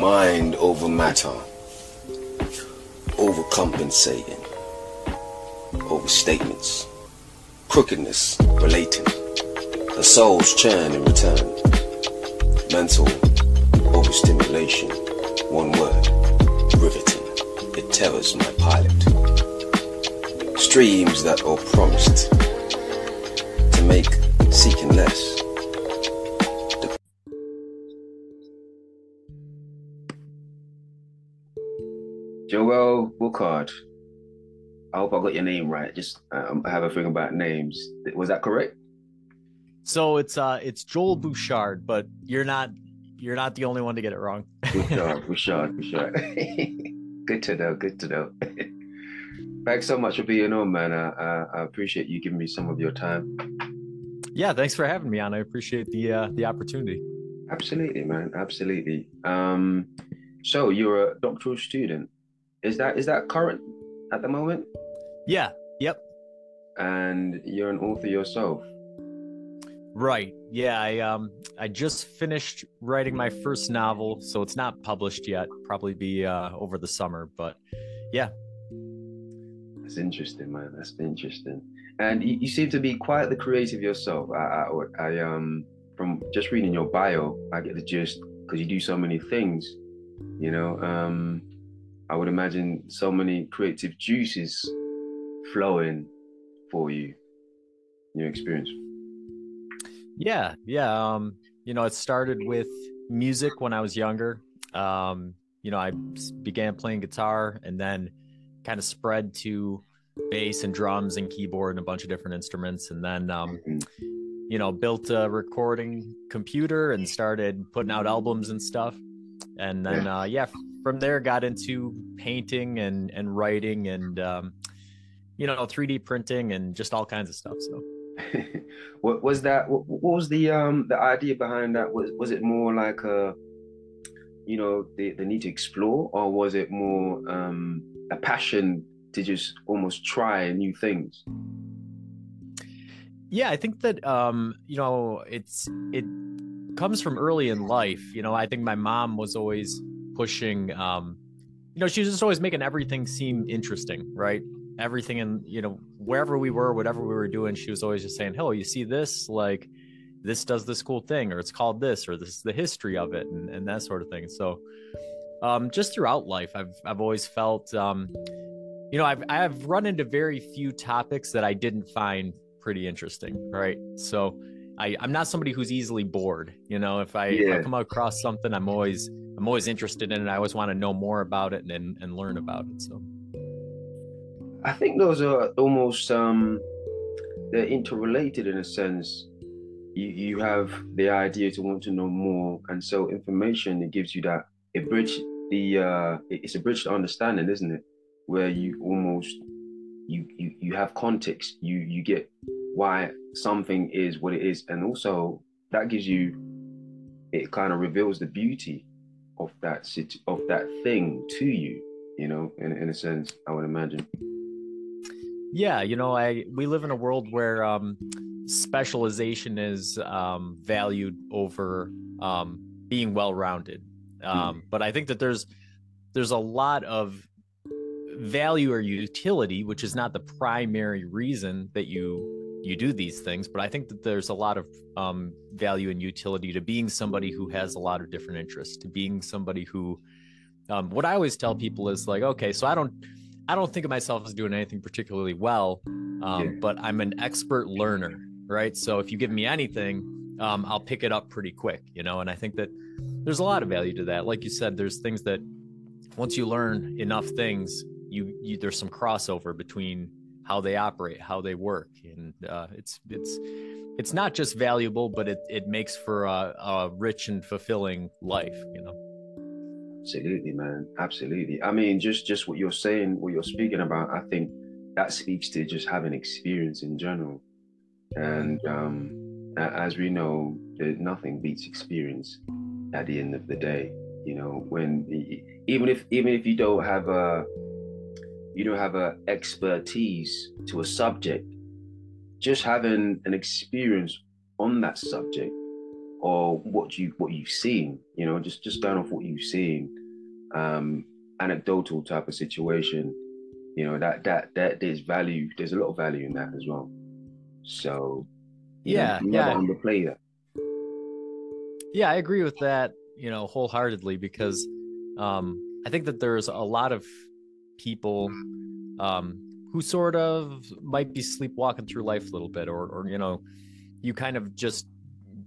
Mind over matter. Overcompensating. Overstatements. Crookedness relating. The soul's churn in return. Mental overstimulation. One word. Riveting. It terrors my pilot. Streams that are promised to make seeking less. Boucard. I hope I got your name right. Just um, I have a thing about names. Was that correct? So it's uh it's Joel Bouchard, but you're not you're not the only one to get it wrong. Bouchard, Bouchard, Bouchard. good to know. Good to know. Thanks so much for being on, man. I, I, I appreciate you giving me some of your time. Yeah, thanks for having me on. I appreciate the uh, the opportunity. Absolutely, man. Absolutely. Um, so you're a doctoral student. Is that is that current at the moment? Yeah. Yep. And you're an author yourself. Right. Yeah. I um I just finished writing my first novel, so it's not published yet. Probably be uh, over the summer, but yeah. That's interesting, man. That's interesting. And you, you seem to be quite the creative yourself. I, I, I um from just reading your bio, I get the gist because you do so many things. You know, um, I would imagine so many creative juices flowing for you, your experience. Yeah, yeah. Um, you know, it started with music when I was younger. Um, you know, I began playing guitar and then kind of spread to bass and drums and keyboard and a bunch of different instruments. And then, um, mm-hmm. you know, built a recording computer and started putting out albums and stuff. And then, yeah, uh, yeah from there got into painting and and writing and um, you know 3D printing and just all kinds of stuff. So. what was that? What, what, was the um the idea behind that? Was was it more like a you know the, the need to explore, or was it more um a passion to just almost try new things? Yeah, I think that um you know it's it comes from early in life. You know, I think my mom was always pushing um you know she was just always making everything seem interesting right? Everything and you know wherever we were whatever we were doing she was always just saying hello you see this? Like this does this cool thing or it's called this or this is the history of it and, and that sort of thing. So um just throughout life i've i've always felt um you know i've i've run into very few topics that i didn't find pretty interesting right? So I, I'm not somebody who's easily bored. You know, if I, yeah. if I come across something, I'm always I'm always interested in it. I always want to know more about it and and learn about it. So I think those are almost um they're interrelated in a sense. You you have the idea to want to know more, and so information it gives you that it bridge the uh it's a bridge to understanding, isn't it? Where you almost you you you have context. You you get why something is what it is, and also that gives you it kind of reveals the beauty of that situ- of that thing to you. You know, in in a sense, I would imagine. Yeah, you know, I we live in a world where um, specialization is um, valued over um, being well rounded. Um. But I think that there's there's a lot of value or utility, which is not the primary reason that you you do these things but i think that there's a lot of um, value and utility to being somebody who has a lot of different interests to being somebody who um, what i always tell people is like okay so i don't i don't think of myself as doing anything particularly well um, yeah. but i'm an expert learner right? So if you give me anything um, i'll pick it up pretty quick you know? And i think that there's a lot of value to that. Like you said there's things that once you learn enough things you, you there's some crossover between how they operate, how they work, and uh, it's it's it's not just valuable, but it it makes for a, a rich and fulfilling life. You know. Absolutely, man. Absolutely. I mean, just just what you're saying, what you're speaking about, I think that speaks to just having experience in general. And um, as we know, nothing beats experience at the end of the day. You know, when even if even if you don't have a you don't have a expertise to a subject, just having an experience on that subject or what you what you've seen. You know, just just going off what you've seen, um, anecdotal type of situation. You know that that that there's value. There's a lot of value in that as well. So yeah, you yeah, never underplay that. Yeah, I agree with that. You know, wholeheartedly because um, I think that there's a lot of people um, who sort of might be sleepwalking through life a little bit, or, or you know, you kind of just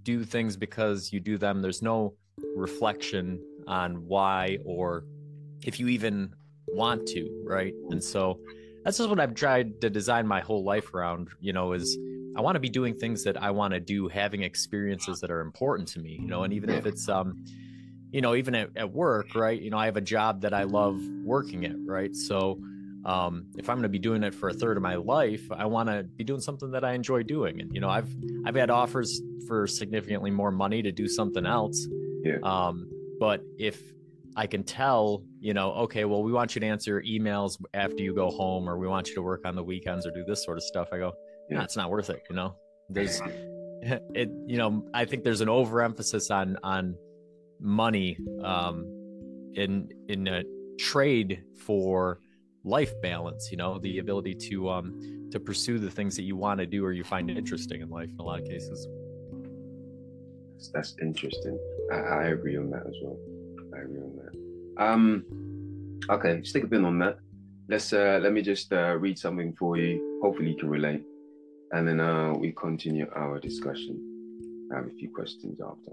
do things because you do them. There's no reflection on why or if you even want to, right? And so that's just what I've tried to design my whole life around, you know, is I want to be doing things that I want to do, having experiences that are important to me, you know, and even if it's um you know, even at, at work, right? You know, I have a job that I love working at, right? So um, if I'm going to be doing it for a third of my life, I want to be doing something that I enjoy doing. And you know, I've I've had offers for significantly more money to do something else. Yeah. Um, but if I can tell, you know, okay, well, we want you to answer emails after you go home, or we want you to work on the weekends, or do this sort of stuff. I go, yeah, nah, it's not worth it. You know, there's it. You know, I think there's an overemphasis on on money um, in in a trade for life balance you know the ability to um to pursue the things that you want to do or you find interesting in life in a lot of cases. That's, that's interesting. I, I, agree on that as well. I agree on that. Um okay stick a pin on that. Let's uh let me just uh read something for you. Hopefully you can relate. And then uh we continue our discussion. I have a few questions after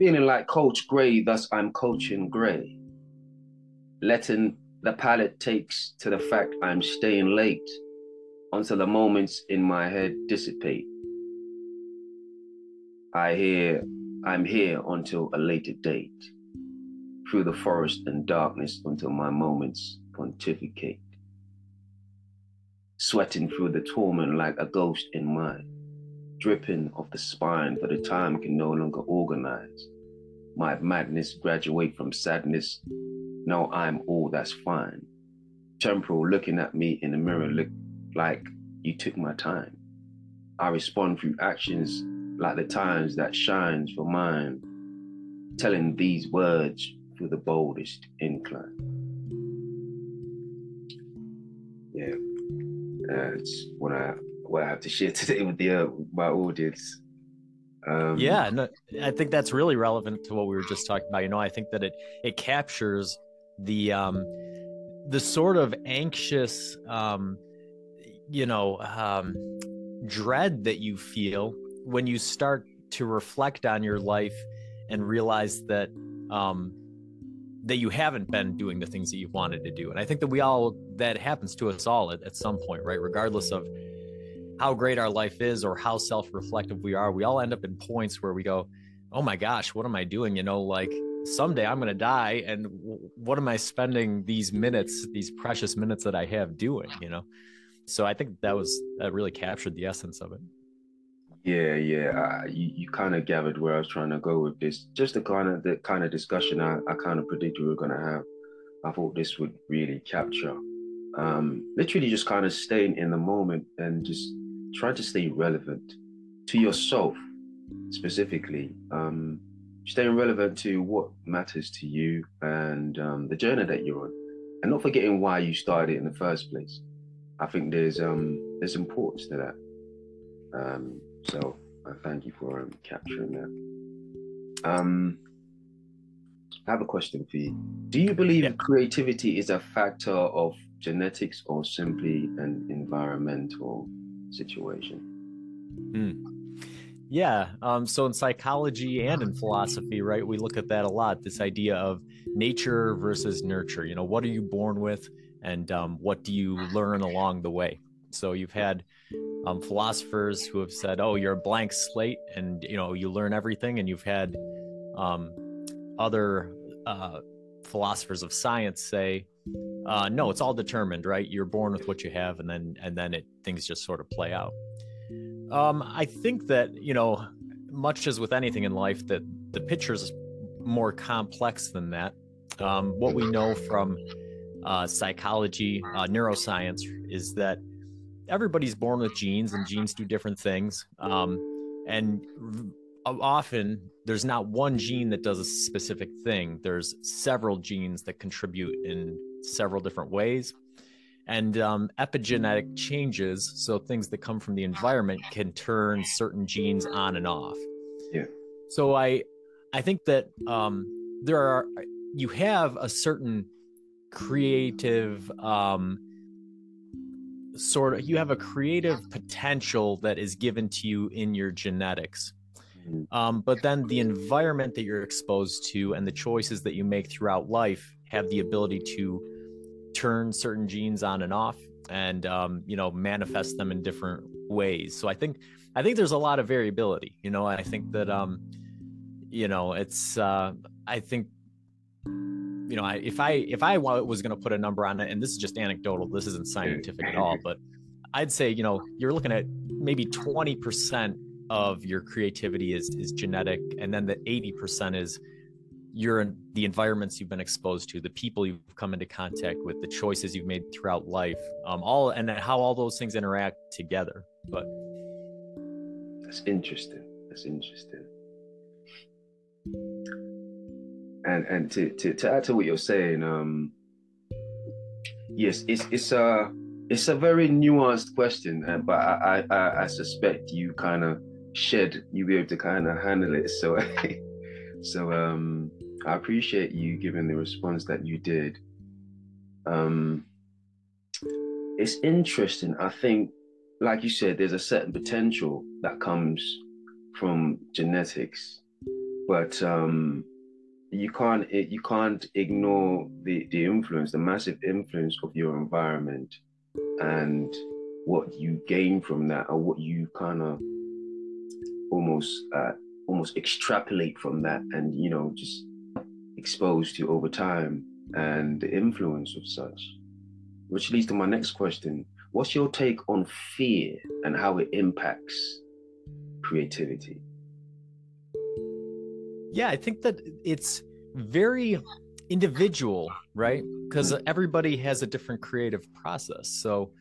feeling like coach gray thus i'm coaching gray letting the pilot takes to the fact I'm staying late until the moments in my head dissipate. I hear I'm here until a later date, through the forest and darkness until my moments pontificate. Sweating through the torment like a ghost in mine, dripping off the spine for the time can no longer organize. My madness graduate from sadness no, I'm all that's fine. Temporal looking at me in the mirror look like you took my time. I respond through actions like the times that shines for mine, telling these words through the boldest incline. Yeah, that's what I what I have to share today with the uh, my audience. Um, yeah, no, I think that's really relevant to what we were just talking about. You know, I think that it it captures the um the sort of anxious um you know um dread that you feel when you start to reflect on your life and realize that um that you haven't been doing the things that you've wanted to do and i think that we all that happens to us all at, at some point right regardless of how great our life is or how self-reflective we are we all end up in points where we go oh my gosh what am i doing you know like someday I'm going to die. And what am I spending these minutes, these precious minutes that I have doing, you know? So I think that was, that really captured the essence of it. Yeah, yeah. Uh, you, you kind of gathered where I was trying to go with this. Just the kind of the kind of discussion I, I kind of predicted we were going to have. I thought this would really capture. Um, literally just kind of staying in the moment and just trying to stay relevant to yourself specifically. Um, staying relevant to what matters to you and um, the journey that you're on, and not forgetting why you started it in the first place. I think there's um, there's importance to that. Um, so I thank you for um, capturing that. Um, I have a question for you. Do you believe yeah. creativity is a factor of genetics or simply an environmental situation? Hmm. Yeah. Um, so in psychology and in philosophy, right, we look at that a lot. This idea of nature versus nurture. You know, what are you born with, and um, what do you learn along the way? So you've had um, philosophers who have said, "Oh, you're a blank slate, and you know you learn everything," and you've had um, other uh, philosophers of science say, uh, "No, it's all determined, right? You're born with what you have, and then and then it things just sort of play out." Um, I think that you know, much as with anything in life, that the picture is more complex than that. Um, what we know from uh, psychology, uh, neuroscience, is that everybody's born with genes, and genes do different things. Um, and often there's not one gene that does a specific thing there's several genes that contribute in several different ways and um, epigenetic changes so things that come from the environment can turn certain genes on and off Yeah. so i i think that um, there are you have a certain creative um, sort of you have a creative potential that is given to you in your genetics Mhm. um, but then the environment that you're exposed to and the choices that you make throughout life have the ability to turn certain genes on and off and um, you know manifest them in different ways. So i think i think there's a lot of variability you know i think that um you know it's uh i think you know I, if i if i was going to put a number on it and this is just anecdotal this isn't scientific at all but i'd say you know you're looking at maybe 20% of your creativity is is genetic and then the 80% is your the environments you've been exposed to the people you've come into contact with the choices you've made throughout life um all and how all those things interact together but That's interesting. That's interesting. And and to, to, to add to what you're saying, um, yes, it's it's a it's a very nuanced question, uh, but I, I I- I suspect you kind of shed you be able to kind of handle it. So so um, I appreciate you giving the response that you did. Um, it's interesting. I think like you said, there's a certain potential that comes from genetics, but um, you can't you can't ignore the the influence, the massive influence of your environment, and what you gain from that, or what you kind of almost uh, almost extrapolate from that, and you know just exposed to over time, and the influence of such. Which leads to my next question What's your take on fear and how it impacts creativity? yeah i think that it's very individual right because everybody has a different creative process so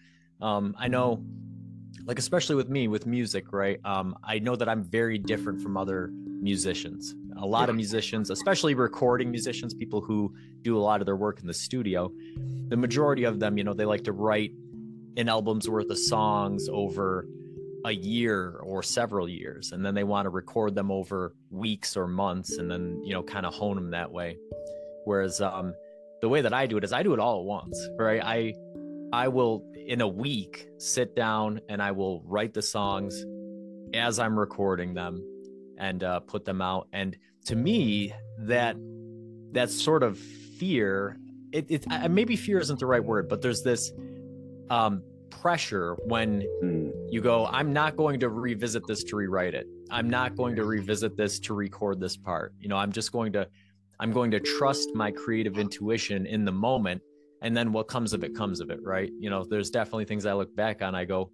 um, i know like especially with me with music right? Um, i know that i'm very different from other musicians. A lot of musicians especially recording musicians people who do a lot of their work in the studio the majority of them you know they like to write an album's worth of songs over a year or several years and then they want to record them over weeks or months and then you know kind of hone them that way. Whereas um the way that i do it is i do it all at once right? I i will in a week sit down and i will write the songs as i'm recording them and uh, put them out. And to me that that sort of fear it, it I- maybe fear isn't the right word but there's this um pressure when Mm, you go i'm not going to revisit this to rewrite it. I'm not going to revisit this to record this part. You know i'm just going to i'm going to trust my creative intuition in the moment and then what comes of it comes of it right? You know there's definitely things i look back on i go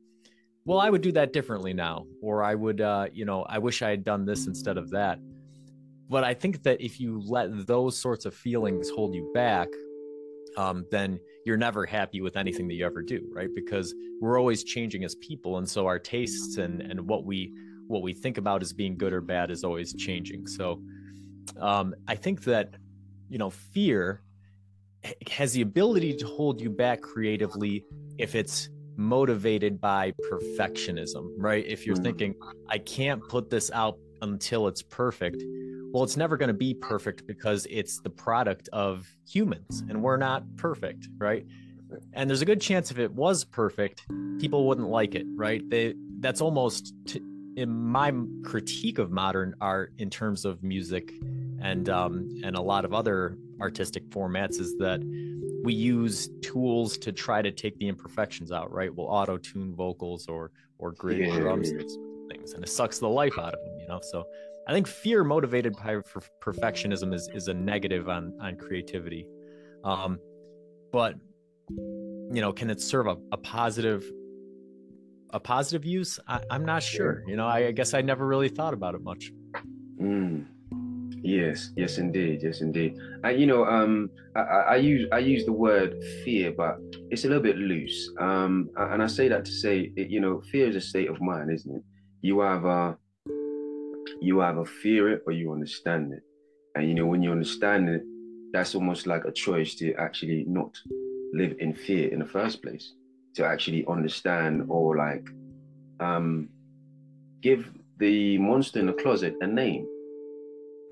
well i would do that differently now or i would uh you know i wish i had done this instead of that. But i think that if you let those sorts of feelings hold you back um, then you're never happy with anything that you ever do right? Because we're always changing as people and so our tastes and and what we what we think about as being good or bad is always changing. So um, i think that you know fear has the ability to hold you back creatively if it's motivated by perfectionism right? If you're Mm. thinking i can't put this out until it's perfect well it's never going to be perfect because it's the product of humans and we're not perfect right? And there's a good chance if it was perfect people wouldn't like it right? They that's almost t- in my critique of modern art in terms of music and um and a lot of other artistic formats is that we use tools to try to take the imperfections out right? We'll auto tune vocals or or grid Yeah. drums and things and it sucks the life out of them you know? So i think fear motivated by per- perfectionism is is a negative on on creativity. Um but you know can it serve a, a positive a positive use? I, i'm not sure. you know? I, I guess i never really thought about it much. Mm. Yes, yes, indeed, yes, indeed. I, you know, um, I, I I use I use the word fear, but it's a little bit loose. Um, and I say that to say, you know, fear is a state of mind, isn't it? You either you either fear it or you understand it. And you know, when you understand it, that's almost like a choice to actually not live in fear in the first place, to actually understand or like um, give the monster in the closet a name.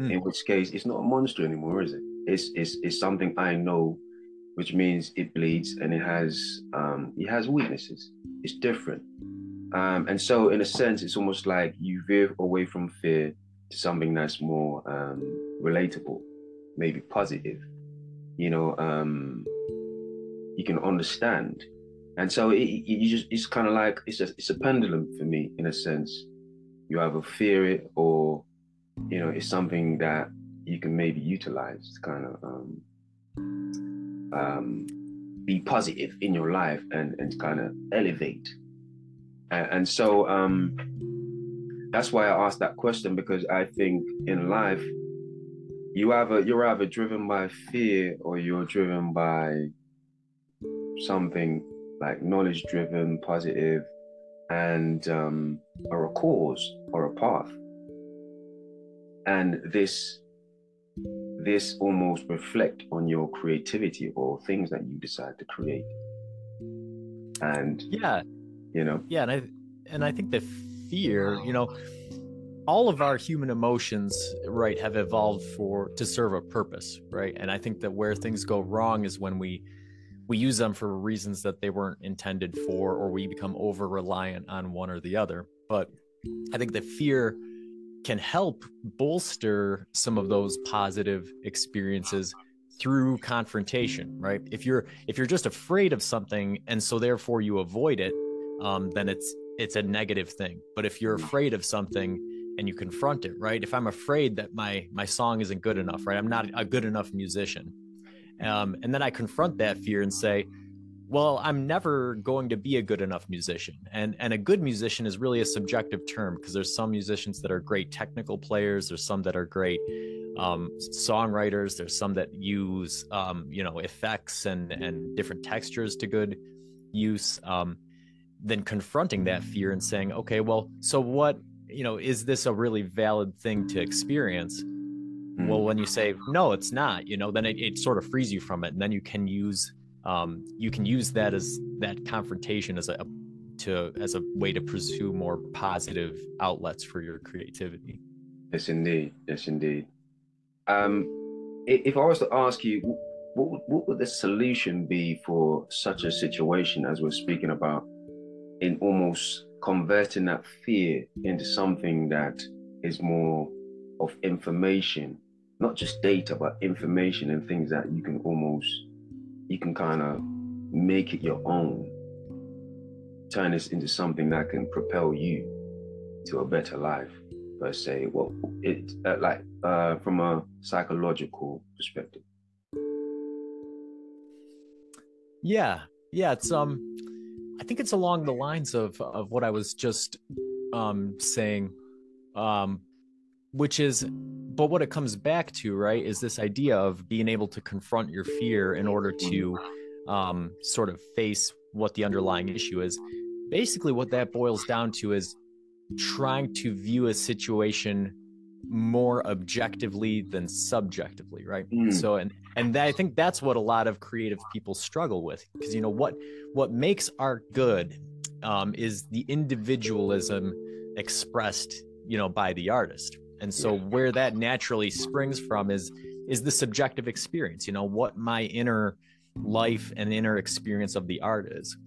Hmm. In which case, it's not a monster anymore, is it? It's it's it's something I know, which means it bleeds and it has um, it has weaknesses. It's different, um, and so in a sense, it's almost like you veer away from fear to something that's more um, relatable, maybe positive. You know, um, you can understand, and so it, it, you just it's kind of like it's a it's a pendulum for me in a sense. You either fear it or you know it's something that you can maybe utilize to kind of um, um, be positive in your life and and kind of elevate. And, and so um, that's why I asked that question because I think in life you either you're either driven by fear or you're driven by something like knowledge driven, positive, and um, or a cause or a path. And this this almost reflect on your creativity or things that you decide to create. And yeah, you know, yeah, and I and I think the fear, you know, all of our human emotions right have evolved for to serve a purpose right? And i think that where things go wrong is when we we use them for reasons that they weren't intended for or we become over reliant on one or the other. But i think the fear can help bolster some of those positive experiences through confrontation right? If you're if you're just afraid of something and so therefore you avoid it um, then it's it's a negative thing. But if you're afraid of something and you confront it right? If i'm afraid that my my song isn't good enough right? I'm not a good enough musician. Um, and then i confront that fear and say well i'm never going to be a good enough musician and and a good musician is really a subjective term because there's some musicians that are great technical players there's some that are great um, songwriters there's some that use um, you know effects and and different textures to good use um, then confronting that fear and saying okay well so what you know, is this a really valid thing to experience? Mm-hmm. Well, when you say no, it's not, you know, then it, it sort of frees you from it, and then you can use um, you can use that as that confrontation as a to as a way to pursue more positive outlets for your creativity. Yes, indeed. Yes, indeed. Um, if I was to ask you, what what would the solution be for such a situation as we're speaking about in almost converting that fear into something that is more of information, not just data, but information and things that you can almost, you can kind of make it your own. Turn this into something that can propel you to a better life, per se. Well, it uh, like uh, from a psychological perspective. Yeah, yeah, it's um I think it's along the lines of of what I was just um, saying, um, which is, but what it comes back to, right, is this idea of being able to confront your fear in order to um, sort of face what the underlying issue is. Basically, what that boils down to is trying to view a situation more objectively than subjectively right mm. so and and i think that's what a lot of creative people struggle with because you know what what makes art good um, is the individualism expressed you know by the artist and so yeah. where that naturally springs from is is the subjective experience you know what my inner life and inner experience of the art is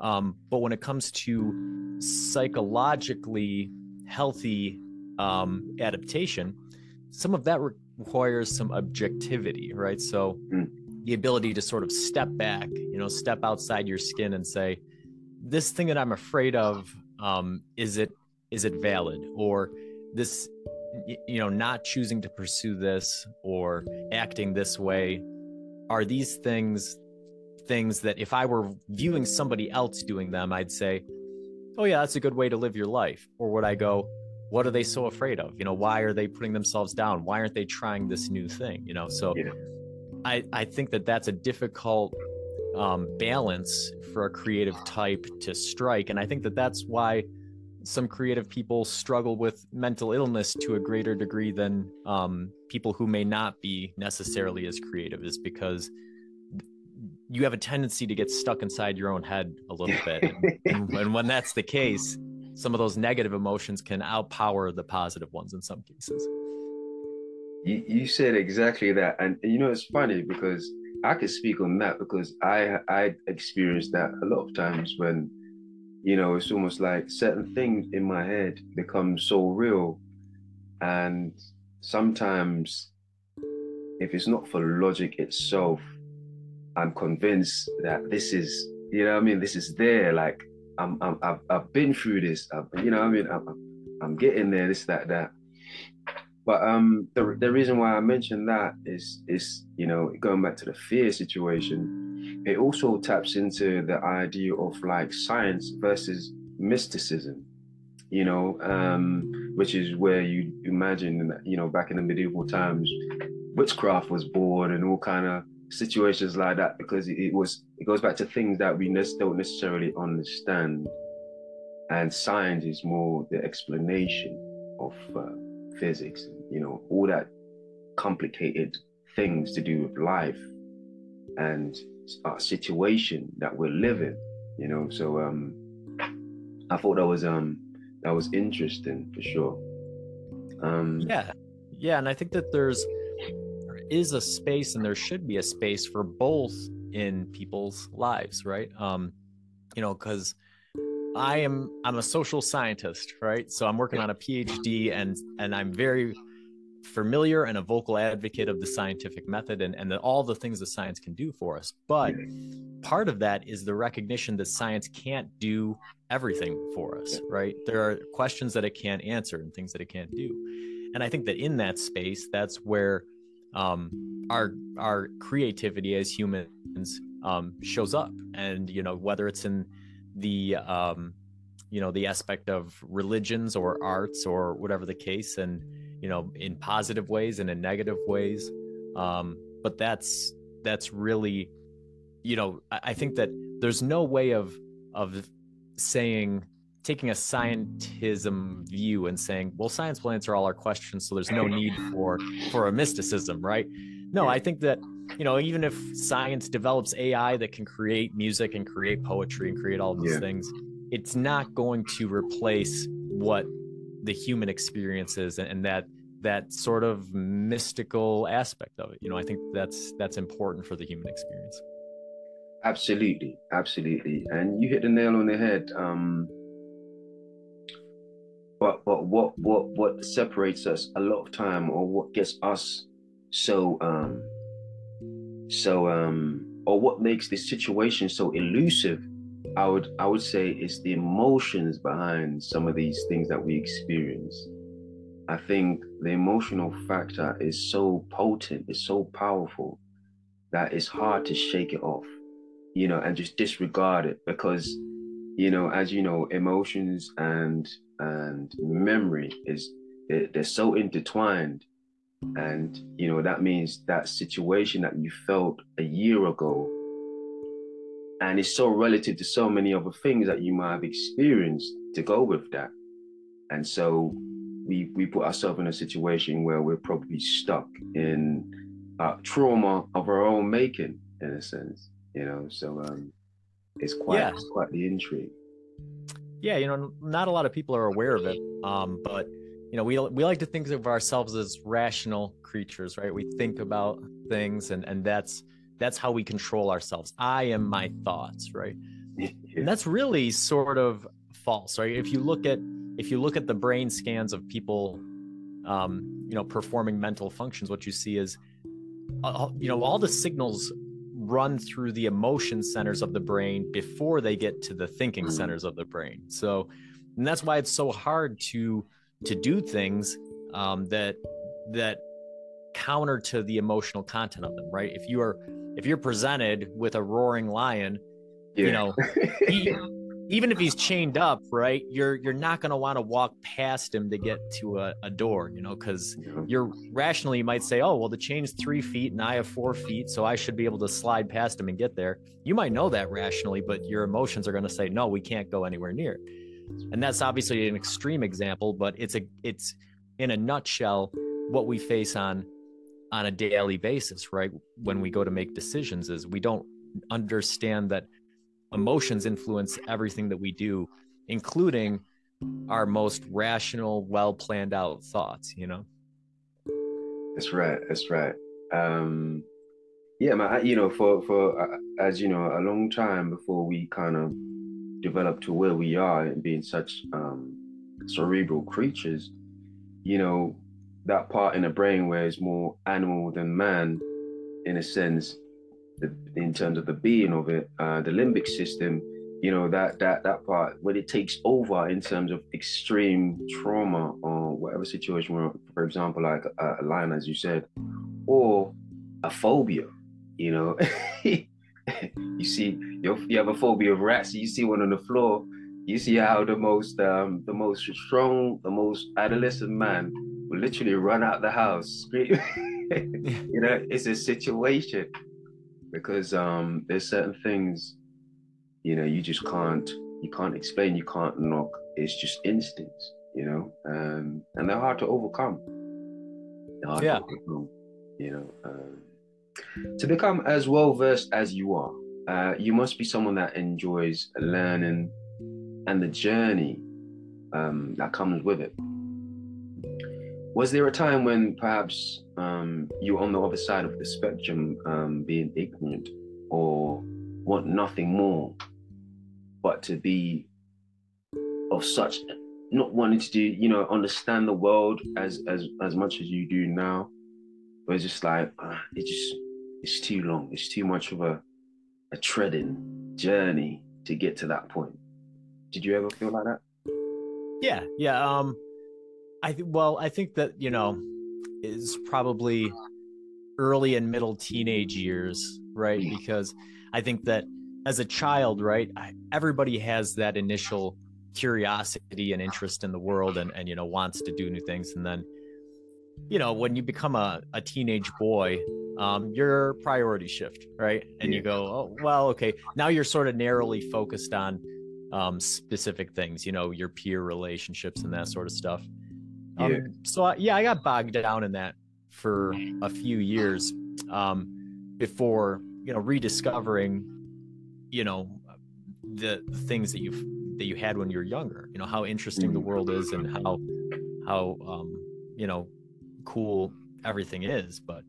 um, but when it comes to psychologically healthy um, adaptation, some of that requires some objectivity, right? So mm. the ability to sort of step back, you know, step outside your skin and say, this thing that I'm afraid of, um, is it is it valid? Or this, you know, not choosing to pursue this or acting this way, are these things things that if I were viewing somebody else doing them, I'd say, oh yeah, that's a good way to live your life. Or would I go, what are they so afraid of you know why are they putting themselves down why aren't they trying this new thing you know so yeah. i i think that that's a difficult um, balance for a creative type to strike and i think that that's why some creative people struggle with mental illness to a greater degree than um, people who may not be necessarily as creative is because you have a tendency to get stuck inside your own head a little bit. And, and when that's the case some of those negative emotions can outpower the positive ones in some cases. You, you said exactly that. And you know it's funny because i could speak on that because i i experienced that a lot of times when you know, it's almost like certain things in my head become so real. And sometimes, if it's not for logic itself, I'm convinced that this is, you know I mean? This is there. Like, I'm, I'm, I've, I've been through this. I've, you know I mean? I'm, I'm getting there, this, that, that. But um, the, the reason why I mentioned that is, is, you know, going back to the fear situation, it also taps into the idea of like science versus mysticism you know um, which is where you imagine you know back in the medieval times witchcraft was born and all kind of situations like that because it, was it goes back to things that we don't necessarily understand. And science is more the explanation of uh, physics you know all that complicated things to do with life. And uh, situation that we're living, you know. So um, I thought that was um that was interesting for sure. Um, yeah, yeah, and I think that there's there is a space, and there should be a space for both in people's lives, right? Um, you know, because I am I'm a social scientist, right? So I'm working on a PhD, and and I'm very familiar and a vocal advocate of the scientific method and, and the, all the things that science can do for us. But part of that is the recognition that science can't do everything for us, right? There are questions that it can't answer and things that it can't do. And I think that in that space, that's where um, our our creativity as humans um, shows up. And you know, whether it's in the um, you know the aspect of religions or arts or whatever the case, and you know, in positive ways and in negative ways. Um, but that's that's really, you know, I, I think that there's no way of of saying taking a scientism view and saying, well, science will answer all our questions, so there's no need for for a mysticism, right? No, I think that you know, even if science develops AI that can create music and create poetry and create all these yeah. things, it's not going to replace what the human experiences and, and that that sort of mystical aspect of it. You know i think that's that's important for the human experience. Absolutely. Absolutely. And you hit the nail on the head um but but what what what separates us a lot of time or what gets us so um so um or what makes this situation so elusive I would I would say it's the emotions behind some of these things that we experience. I think the emotional factor is so potent, it's so powerful that it's hard to shake it off, you know, and just disregard it because, you know, as you know, emotions and and memory is they're, they're so intertwined, and you know that means that situation that you felt a year ago and it's so relative to so many other things that you might have experienced to go with that. And so we we put ourselves in a situation where we're probably stuck in uh, trauma of our own making in a sense you know? So um it's quite yeah. it's quite the intrigue. Yeah you know not a lot of people are aware of it um but you know we we like to think of ourselves as rational creatures right? We think about things and and that's that's how we control ourselves. I am my thoughts right? And that's really sort of false right? If you look at if you look at the brain scans of people um, you know performing mental functions what you see is uh, you know all the signals run through the emotion centers of the brain before they get to the thinking centers of the brain. So and that's why it's so hard to to do things um, that that counter to the emotional content of them right if you are if you're presented with a roaring lion, yeah. you know, he, even if he's chained up, right? You're you're not going to want to walk past him to get to a, a door, you know, because you're rationally you might say, oh, well, the chain's three feet and I have four feet, so I should be able to slide past him and get there. You might know that rationally, but your emotions are going to say, no, we can't go anywhere near and that's obviously an extreme example but it's a it's in a nutshell what we face on on a daily basis right when we go to make decisions is we don't understand that emotions influence everything that we do including our most rational well planned out thoughts you know? That's right that's right. Um yeah man you know for for uh, as you know a long time before we kind of developed to where we are and being such um cerebral creatures you know that part in the brain where it's more animal than man in a sense the, in terms of the being of it uh the limbic system you know that that that part when it takes over in terms of extreme trauma or whatever situation where for example like a, a lion as you said or a phobia you know. You see you have a phobia of rats you see one on the floor you see how the most um the most strong the most adolescent man will literally run out the house scream you know it's a situation because um there's certain things you know you just can't you can't explain you can't knock. It's just instincts you know um and they're hard to overcome. Hard yeah. to overcome, you know um, to become as well versed as you are. Uh, you must be someone that enjoys learning and the journey um, that comes with it was there a time when perhaps um, you were on the other side of the spectrum um, being ignorant or want nothing more but to be of such not wanting to do you know understand the world as as as much as you do now? But it's just like uh, just it's too long it's too much of a a treading journey to get to that point? Did you ever feel like that? Yeah yeah um i th- well i think that you know is probably early and middle teenage years right? Because i think that as a child right I, everybody has that initial curiosity and interest in the world and and you know wants to do new things. And then you know when you become a, a teenage boy um, your priorities shift right? And you go oh well okay now you're sort of narrowly focused on um, specific things you know your peer relationships and that sort of stuff um, Yeah. so I, yeah i got bogged down in that for a few years um, before you know rediscovering you know the, things that you've that you had when you were younger you know how interesting the world is and how how um you know cool everything is. But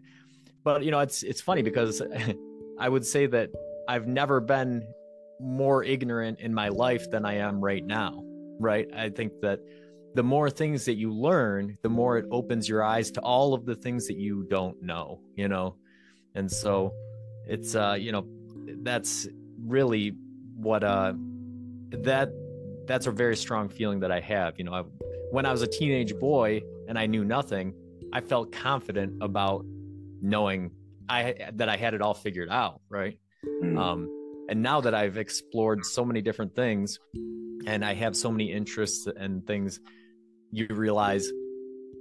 but you know it's it's funny because i would say that i've never been more ignorant in my life than i am right now right? I think that the more things that you learn the more it opens your eyes to all of the things that you don't know you know and so it's uh you know that's really what uh that that's a very strong feeling that I have. You know, I, when I was a teenage boy and I knew nothing, I felt confident about knowing I that I had it all figured out, right? Mm. Um, and now that I've explored so many different things, and I have so many interests and things, you realize,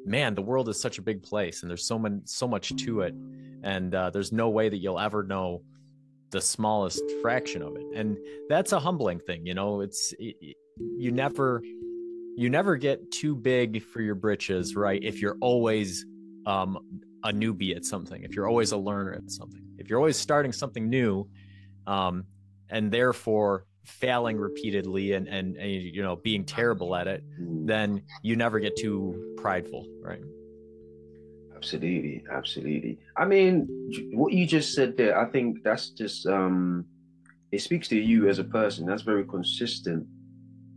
man, the world is such a big place, and there's so many so much to it, and uh, there's no way that you'll ever know the smallest fraction of it. And that's a humbling thing you know? It's it, you never you never get too big for your britches right? If you're always um a newbie at something if you're always a learner at something if you're always starting something new um and therefore failing repeatedly and and, and you know being terrible at it Mm. then you never get too prideful right Absolutely, absolutely. I mean, what you just said there, I think that's just um it speaks to you as a person. That's very consistent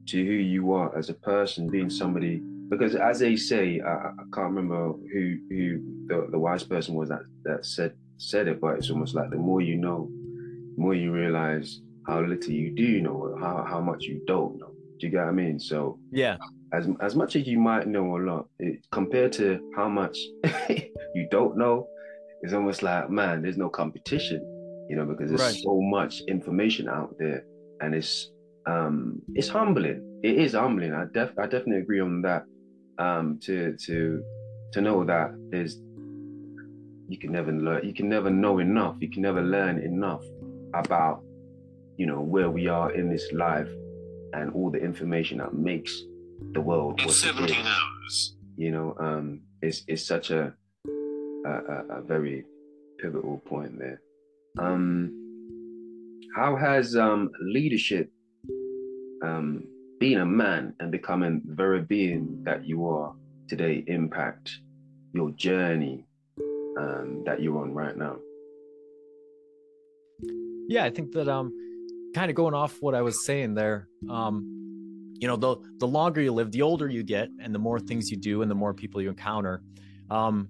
to who you are as a person, being somebody because as they say, I, I can't remember who who the, the wise person was that that said said it, but it's almost like the more you know, the more you realize how little you do know, how how much you don't know. Do you get what I mean? So yeah as as much as you might know a lot, it, compared to how much you don't know, it's almost like man, there's no competition, you know, because there's Right. so much information out there, and it's um it's humbling. It is humbling. I def I definitely agree on that. Um, to to to know that there's you can never learn, you can never know enough, you can never learn enough about you know where we are in this life and all the information that makes the world In what it 17 is, hours. you know um is is such a a, a a very pivotal point there. Um how has um leadership um being a man and becoming the very being that you are today impact your journey um that you're on right now? Yeah i think that um kind of going off what i was saying there um you know the the longer you live the older you get and the more things you do and the more people you encounter um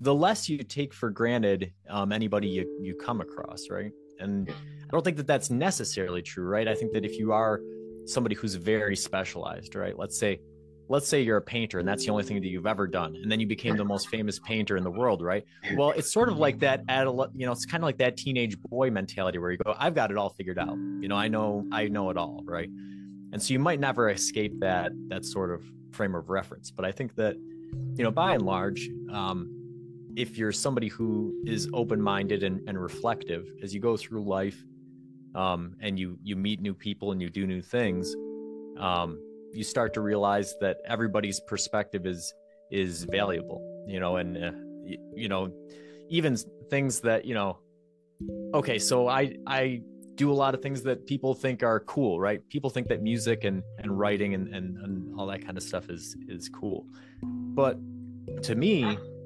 the less you take for granted um anybody you you come across right? And i don't think that that's necessarily true right? I think that if you are somebody who's very specialized right? Let's say let's say you're a painter and that's the only thing that you've ever done and then you became the most famous painter in the world right? Well it's sort of like that adult you know it's kind of like that teenage boy mentality where you go i've got it all figured out. You know i know i know it all right? And so you might never escape that that sort of frame of reference but i think that you know by and large um, if you're somebody who is open-minded and, and reflective as you go through life um, and you you meet new people and you do new things um, you start to realize that everybody's perspective is is valuable you know and uh, y- you know even things that you know okay so i i do a lot of things that people think are cool right? People think that music and and writing and and, and all that kind of stuff is is cool. But to me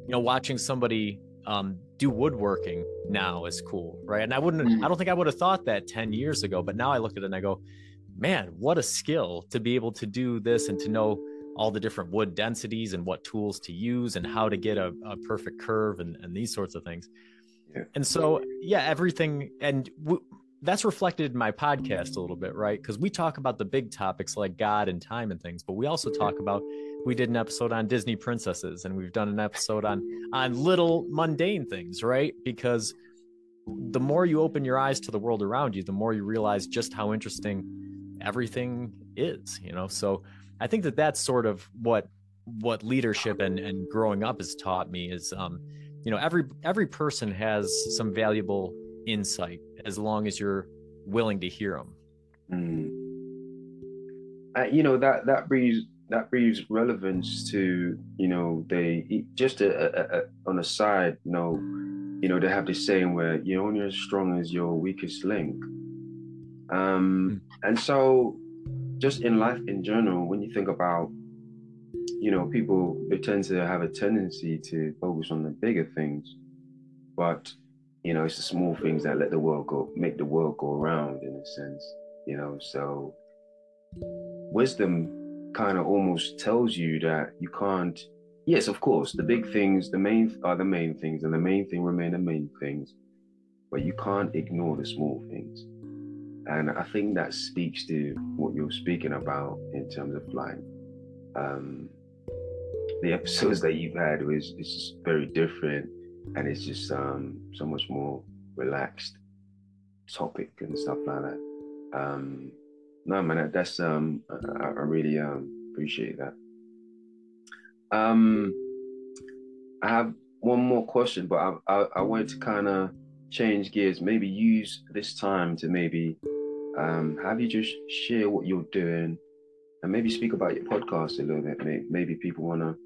you know watching somebody um, do woodworking now is cool right? And i wouldn't i don't think i would have thought that 10 years ago but now i look at it and i go man what a skill to be able to do this and to know all the different wood densities and what tools to use and how to get a, a perfect curve and, and these sorts of things. Yeah. and so yeah everything and w- that's reflected in my podcast a little bit right? Because we talk about the big topics like god and time and things but we also talk about we did an episode on disney princesses and we've done an episode on on little mundane things right? Because the more you open your eyes to the world around you the more you realize just how interesting everything is you know? So i think that that's sort of what what leadership and and growing up has taught me is um you know every every person has some valuable insight as long as you're willing to hear them Mm. Uh, you know that that breeds that breeds relevance to you know they just a, a, a, on a side note you know they have this saying where you're only as strong as your weakest link um and so just in life in general when you think about you know people they tend to have a tendency to focus on the bigger things but you know it's the small things that let the world go make the world go around in a sense you know? So wisdom kind of almost tells you that you can't yes of course the big things the main are the main things and the main thing remain the main things but you can't ignore the small things and i think that speaks to what you're speaking about in terms of like um the episodes that you've had was it's just very different and it's just um so much more relaxed topic and stuff like that. Um no man that's um i, I really um appreciate that. Um i have one more question but i i, I wanted to kind of change gears maybe use this time to maybe um have you just share what you're doing and maybe speak about your podcast a little bit May- maybe people want to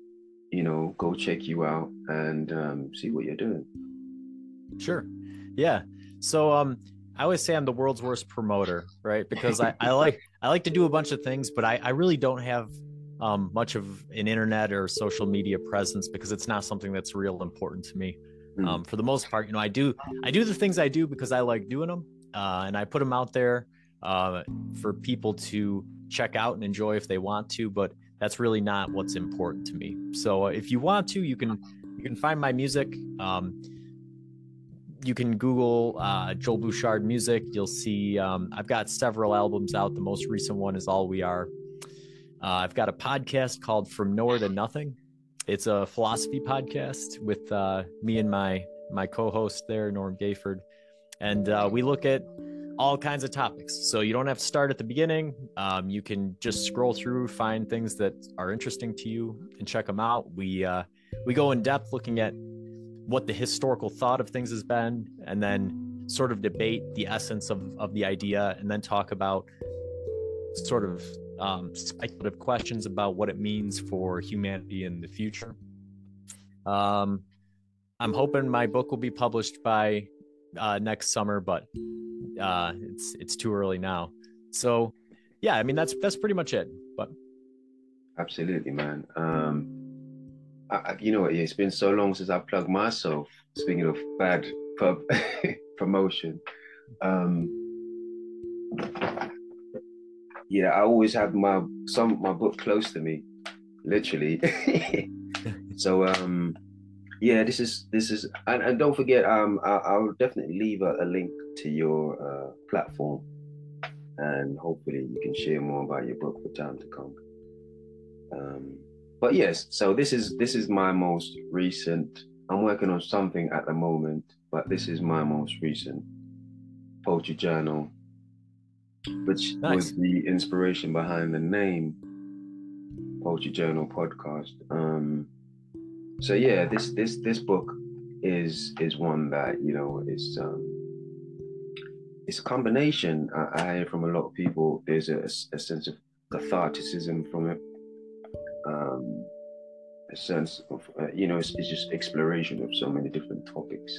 you know go check you out and um see what you're doing Sure. Yeah. So um I always say I'm the world's worst promoter, right? Because I, I like I like to do a bunch of things, but I, I really don't have um, much of an internet or social media presence because it's not something that's real important to me. Mm. Um, for the most part, you know, I do I do the things I do because I like doing them, uh, and I put them out there uh, for people to check out and enjoy if they want to. But that's really not what's important to me. So uh, if you want to, you can you can find my music. Um, you can Google uh, Joel Bouchard music. You'll see um, I've got several albums out. The most recent one is All We Are. Uh, I've got a podcast called From Nowhere to Nothing. It's a philosophy podcast with uh, me and my my co-host there, Norm Gayford, and uh, we look at all kinds of topics. So you don't have to start at the beginning. Um, you can just scroll through, find things that are interesting to you, and check them out. We uh, we go in depth looking at what the historical thought of things has been, and then sort of debate the essence of, of the idea, and then talk about sort of um, speculative questions about what it means for humanity in the future. Um, I'm hoping my book will be published by uh, next summer, but uh, it's it's too early now. So, yeah, I mean that's that's pretty much it. But absolutely, man. Um, I, you know? It's been so long since I plugged myself. Speaking of bad pub promotion, um, yeah, I always have my some my book close to me, literally. so um, yeah, this is this is, and, and don't forget, um, I, will definitely leave a, a, link to your uh, platform, and hopefully you can share more about your book for time to come. Um, but yes, so this is this is my most recent. I'm working on something at the moment, but this is my most recent poetry journal, which nice. was the inspiration behind the name Poetry Journal podcast. Um, so yeah, this this this book is is one that you know is um, it's a combination. I, I hear from a lot of people. There's a, a sense of catharticism from it um, a sense of uh, you know it's, it's, just exploration of so many different topics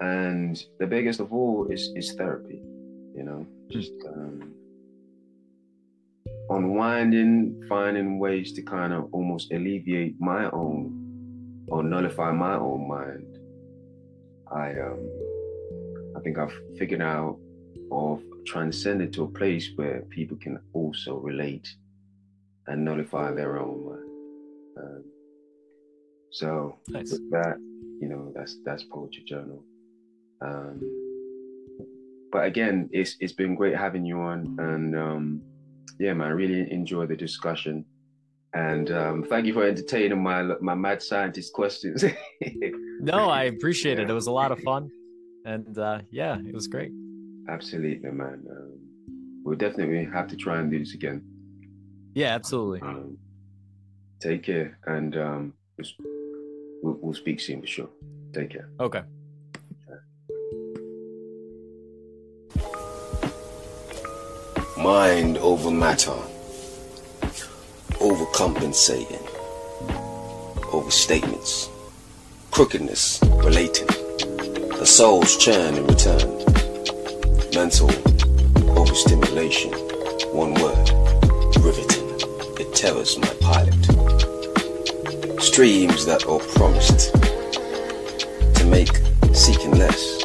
and the biggest of all is is therapy you know just um, unwinding finding ways to kind of almost alleviate my own or nullify my own mind i um i think i've figured out or transcended to a place where people can also relate and nullify their own mind. Um, so nice. with that, you know, that's that's poetry journal. Um, but again, it's it's been great having you on, and um, yeah, man, really enjoy the discussion. And um, thank you for entertaining my my mad scientist questions. no, I appreciate yeah. it. It was a lot of fun, and uh, yeah, it was great. Absolutely, man. Um, we'll definitely have to try and do this again. Yeah, absolutely. Um, take care, and um, we'll, we'll speak soon for sure. Take care. Okay. Mind over matter, overcompensating, overstatements, crookedness relating, the soul's churn in return, mental overstimulation, one word, riveting it terrors my pilot. Streams that are promised to make seeking less.